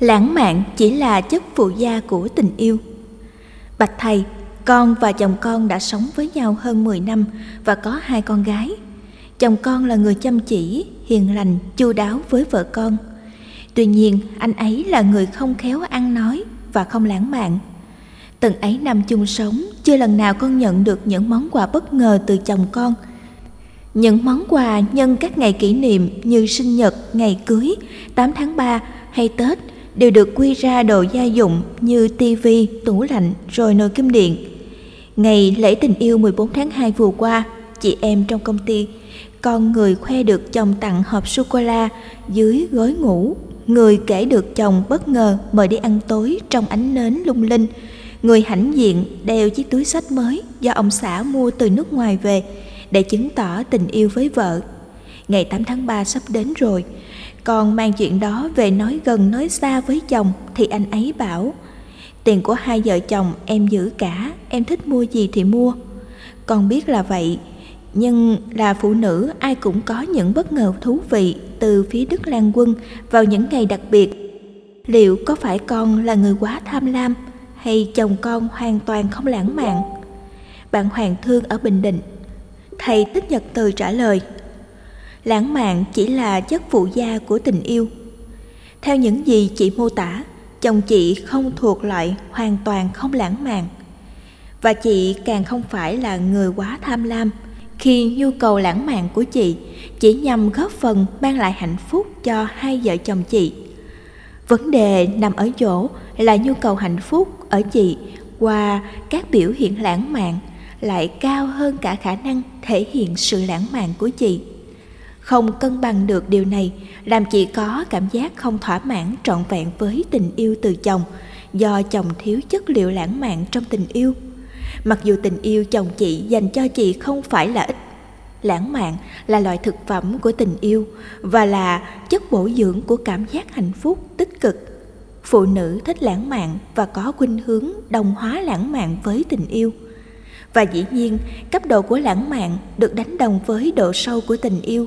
Lãng mạn chỉ là chất phụ gia của tình yêu. Bạch thầy, con và chồng con đã sống với nhau hơn 10 năm và có hai con gái. Chồng con là người chăm chỉ, hiền lành, chu đáo với vợ con. Tuy nhiên, anh ấy là người không khéo ăn nói và không lãng mạn. Từng ấy năm chung sống, chưa lần nào con nhận được những món quà bất ngờ từ chồng con. Những món quà nhân các ngày kỷ niệm như sinh nhật, ngày cưới, 8 tháng 3 hay Tết đều được quy ra đồ gia dụng như tivi, tủ lạnh rồi nồi kim điện. Ngày lễ tình yêu 14 tháng 2 vừa qua, chị em trong công ty, con người khoe được chồng tặng hộp sô-cô-la dưới gối ngủ, người kể được chồng bất ngờ mời đi ăn tối trong ánh nến lung linh, người hãnh diện đeo chiếc túi sách mới do ông xã mua từ nước ngoài về để chứng tỏ tình yêu với vợ. Ngày 8 tháng 3 sắp đến rồi, còn mang chuyện đó về nói gần nói xa với chồng thì anh ấy bảo Tiền của hai vợ chồng em giữ cả, em thích mua gì thì mua. Con biết là vậy, nhưng là phụ nữ ai cũng có những bất ngờ thú vị từ phía Đức Lan Quân vào những ngày đặc biệt. Liệu có phải con là người quá tham lam hay chồng con hoàn toàn không lãng mạn? Bạn Hoàng Thương ở Bình Định Thầy Thích Nhật Từ trả lời lãng mạn chỉ là chất phụ gia của tình yêu. Theo những gì chị mô tả, chồng chị không thuộc loại hoàn toàn không lãng mạn. Và chị càng không phải là người quá tham lam khi nhu cầu lãng mạn của chị chỉ nhằm góp phần mang lại hạnh phúc cho hai vợ chồng chị. Vấn đề nằm ở chỗ là nhu cầu hạnh phúc ở chị qua các biểu hiện lãng mạn lại cao hơn cả khả năng thể hiện sự lãng mạn của chị không cân bằng được điều này, làm chị có cảm giác không thỏa mãn trọn vẹn với tình yêu từ chồng, do chồng thiếu chất liệu lãng mạn trong tình yêu. Mặc dù tình yêu chồng chị dành cho chị không phải là ít, lãng mạn là loại thực phẩm của tình yêu và là chất bổ dưỡng của cảm giác hạnh phúc tích cực. Phụ nữ thích lãng mạn và có khuynh hướng đồng hóa lãng mạn với tình yêu. Và dĩ nhiên, cấp độ của lãng mạn được đánh đồng với độ sâu của tình yêu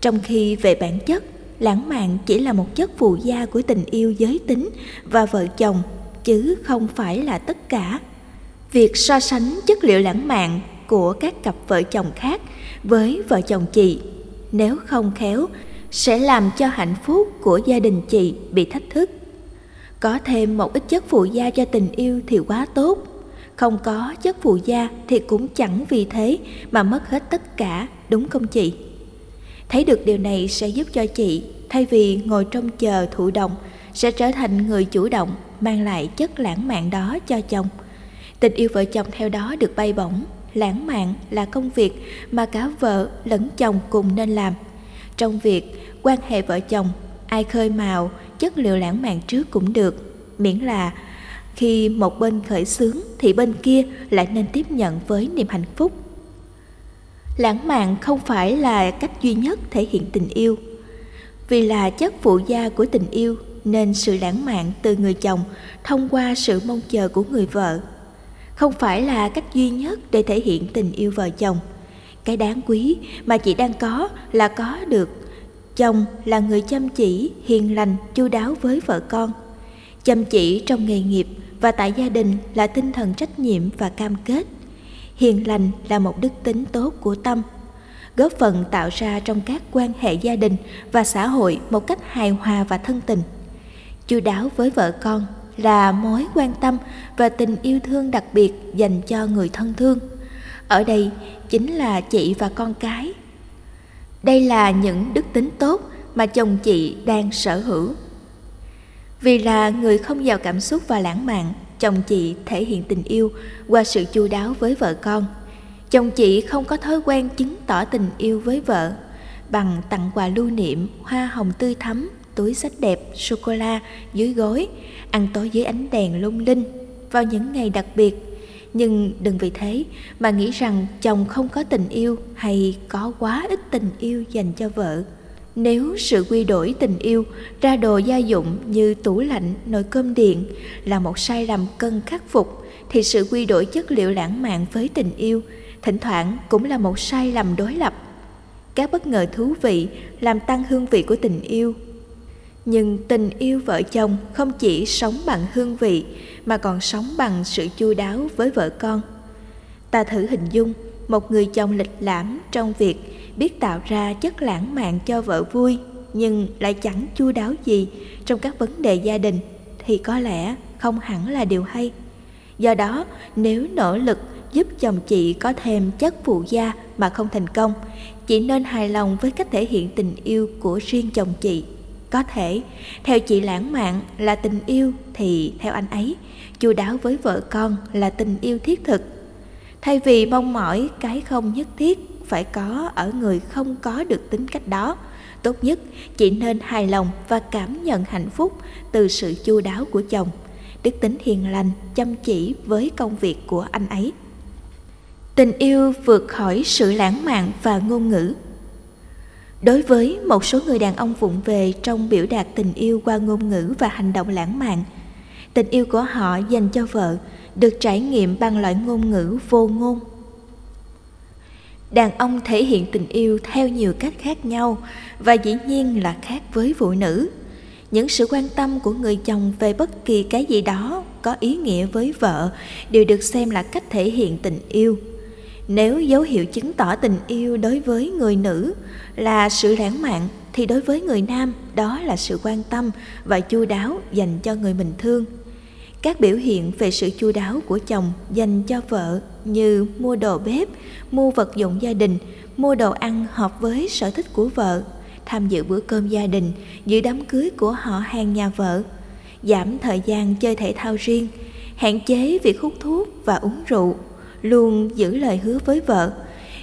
trong khi về bản chất, lãng mạn chỉ là một chất phụ gia của tình yêu giới tính và vợ chồng, chứ không phải là tất cả. Việc so sánh chất liệu lãng mạn của các cặp vợ chồng khác với vợ chồng chị, nếu không khéo, sẽ làm cho hạnh phúc của gia đình chị bị thách thức. Có thêm một ít chất phụ gia cho tình yêu thì quá tốt. Không có chất phụ gia thì cũng chẳng vì thế mà mất hết tất cả, đúng không chị? Thấy được điều này sẽ giúp cho chị thay vì ngồi trông chờ thụ động sẽ trở thành người chủ động mang lại chất lãng mạn đó cho chồng. Tình yêu vợ chồng theo đó được bay bổng, lãng mạn là công việc mà cả vợ lẫn chồng cùng nên làm. Trong việc quan hệ vợ chồng, ai khơi mào chất liệu lãng mạn trước cũng được, miễn là khi một bên khởi xướng thì bên kia lại nên tiếp nhận với niềm hạnh phúc lãng mạn không phải là cách duy nhất thể hiện tình yêu. Vì là chất phụ gia của tình yêu, nên sự lãng mạn từ người chồng thông qua sự mong chờ của người vợ. Không phải là cách duy nhất để thể hiện tình yêu vợ chồng. Cái đáng quý mà chị đang có là có được. Chồng là người chăm chỉ, hiền lành, chu đáo với vợ con. Chăm chỉ trong nghề nghiệp và tại gia đình là tinh thần trách nhiệm và cam kết hiền lành là một đức tính tốt của tâm, góp phần tạo ra trong các quan hệ gia đình và xã hội một cách hài hòa và thân tình. Chu đáo với vợ con là mối quan tâm và tình yêu thương đặc biệt dành cho người thân thương. Ở đây chính là chị và con cái. Đây là những đức tính tốt mà chồng chị đang sở hữu. Vì là người không giàu cảm xúc và lãng mạn chồng chị thể hiện tình yêu qua sự chu đáo với vợ con. Chồng chị không có thói quen chứng tỏ tình yêu với vợ bằng tặng quà lưu niệm, hoa hồng tươi thắm, túi sách đẹp sô cô la dưới gối, ăn tối dưới ánh đèn lung linh vào những ngày đặc biệt. Nhưng đừng vì thế mà nghĩ rằng chồng không có tình yêu hay có quá ít tình yêu dành cho vợ nếu sự quy đổi tình yêu ra đồ gia dụng như tủ lạnh, nồi cơm điện là một sai lầm cần khắc phục, thì sự quy đổi chất liệu lãng mạn với tình yêu thỉnh thoảng cũng là một sai lầm đối lập. Các bất ngờ thú vị làm tăng hương vị của tình yêu. nhưng tình yêu vợ chồng không chỉ sống bằng hương vị mà còn sống bằng sự chu đáo với vợ con ta thử hình dung một người chồng lịch lãm trong việc biết tạo ra chất lãng mạn cho vợ vui, nhưng lại chẳng chu đáo gì trong các vấn đề gia đình, thì có lẽ không hẳn là điều hay. Do đó, nếu nỗ lực giúp chồng chị có thêm chất phụ gia mà không thành công, chị nên hài lòng với cách thể hiện tình yêu của riêng chồng chị. Có thể, theo chị lãng mạn là tình yêu thì, theo anh ấy, chu đáo với vợ con là tình yêu thiết thực. Thay vì mong mỏi cái không nhất thiết phải có ở người không có được tính cách đó. Tốt nhất chị nên hài lòng và cảm nhận hạnh phúc từ sự chu đáo của chồng. Đức tính hiền lành, chăm chỉ với công việc của anh ấy. Tình yêu vượt khỏi sự lãng mạn và ngôn ngữ. Đối với một số người đàn ông vụng về trong biểu đạt tình yêu qua ngôn ngữ và hành động lãng mạn, tình yêu của họ dành cho vợ được trải nghiệm bằng loại ngôn ngữ vô ngôn đàn ông thể hiện tình yêu theo nhiều cách khác nhau và dĩ nhiên là khác với phụ nữ. Những sự quan tâm của người chồng về bất kỳ cái gì đó có ý nghĩa với vợ đều được xem là cách thể hiện tình yêu. Nếu dấu hiệu chứng tỏ tình yêu đối với người nữ là sự lãng mạn, thì đối với người nam, đó là sự quan tâm và chu đáo dành cho người mình thương các biểu hiện về sự chu đáo của chồng dành cho vợ như mua đồ bếp, mua vật dụng gia đình, mua đồ ăn hợp với sở thích của vợ, tham dự bữa cơm gia đình dự đám cưới của họ hàng nhà vợ, giảm thời gian chơi thể thao riêng, hạn chế việc hút thuốc và uống rượu, luôn giữ lời hứa với vợ.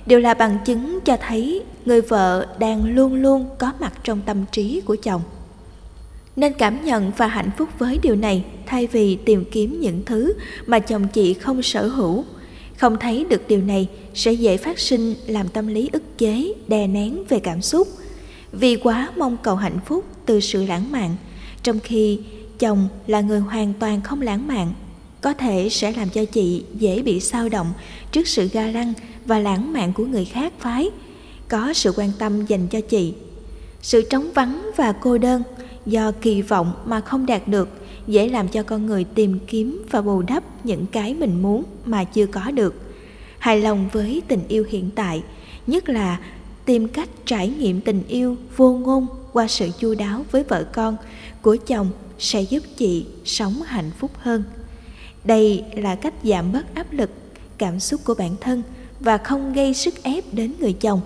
Đều là bằng chứng cho thấy người vợ đang luôn luôn có mặt trong tâm trí của chồng nên cảm nhận và hạnh phúc với điều này, thay vì tìm kiếm những thứ mà chồng chị không sở hữu. Không thấy được điều này sẽ dễ phát sinh làm tâm lý ức chế, đè nén về cảm xúc. Vì quá mong cầu hạnh phúc từ sự lãng mạn, trong khi chồng là người hoàn toàn không lãng mạn, có thể sẽ làm cho chị dễ bị sao động trước sự ga lăng và lãng mạn của người khác phái. Có sự quan tâm dành cho chị. Sự trống vắng và cô đơn do kỳ vọng mà không đạt được, dễ làm cho con người tìm kiếm và bù đắp những cái mình muốn mà chưa có được. Hài lòng với tình yêu hiện tại, nhất là tìm cách trải nghiệm tình yêu vô ngôn qua sự chu đáo với vợ con của chồng sẽ giúp chị sống hạnh phúc hơn. Đây là cách giảm bớt áp lực, cảm xúc của bản thân và không gây sức ép đến người chồng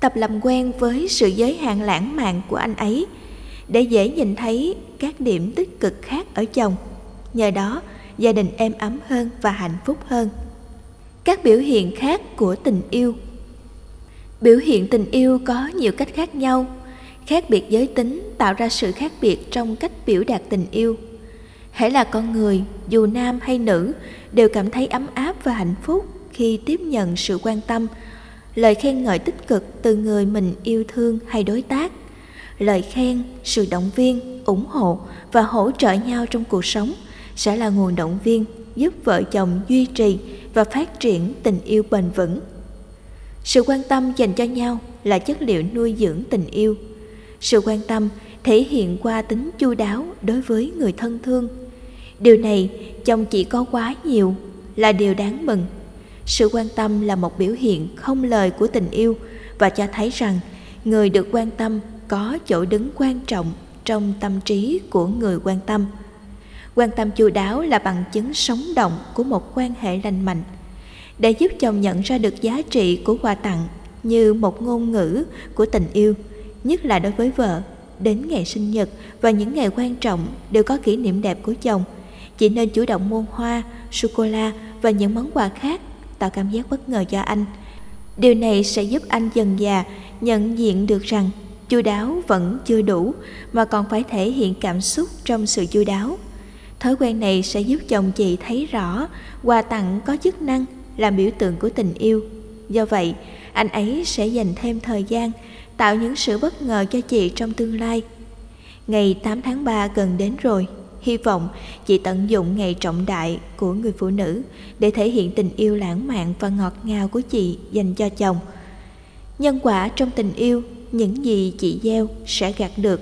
tập làm quen với sự giới hạn lãng mạn của anh ấy, để dễ nhìn thấy các điểm tích cực khác ở chồng. Nhờ đó, gia đình êm ấm hơn và hạnh phúc hơn. Các biểu hiện khác của tình yêu. Biểu hiện tình yêu có nhiều cách khác nhau, khác biệt giới tính tạo ra sự khác biệt trong cách biểu đạt tình yêu. Hãy là con người, dù nam hay nữ, đều cảm thấy ấm áp và hạnh phúc khi tiếp nhận sự quan tâm lời khen ngợi tích cực từ người mình yêu thương hay đối tác. Lời khen, sự động viên, ủng hộ và hỗ trợ nhau trong cuộc sống sẽ là nguồn động viên giúp vợ chồng duy trì và phát triển tình yêu bền vững. Sự quan tâm dành cho nhau là chất liệu nuôi dưỡng tình yêu. Sự quan tâm thể hiện qua tính chu đáo đối với người thân thương. Điều này, chồng chỉ có quá nhiều là điều đáng mừng sự quan tâm là một biểu hiện không lời của tình yêu và cho thấy rằng người được quan tâm có chỗ đứng quan trọng trong tâm trí của người quan tâm. Quan tâm chu đáo là bằng chứng sống động của một quan hệ lành mạnh. Để giúp chồng nhận ra được giá trị của quà tặng như một ngôn ngữ của tình yêu, nhất là đối với vợ, đến ngày sinh nhật và những ngày quan trọng đều có kỷ niệm đẹp của chồng chị nên chủ động mua hoa, sô cô la và những món quà khác tạo cảm giác bất ngờ cho anh. Điều này sẽ giúp anh dần già, nhận diện được rằng chu đáo vẫn chưa đủ mà còn phải thể hiện cảm xúc trong sự chu đáo. Thói quen này sẽ giúp chồng chị thấy rõ quà tặng có chức năng làm biểu tượng của tình yêu. Do vậy, anh ấy sẽ dành thêm thời gian, tạo những sự bất ngờ cho chị trong tương lai. Ngày 8 tháng 3 gần đến rồi hy vọng chị tận dụng ngày trọng đại của người phụ nữ để thể hiện tình yêu lãng mạn và ngọt ngào của chị dành cho chồng. Nhân quả trong tình yêu, những gì chị gieo sẽ gặt được.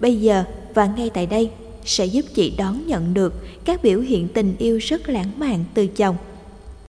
Bây giờ và ngay tại đây sẽ giúp chị đón nhận được các biểu hiện tình yêu rất lãng mạn từ chồng.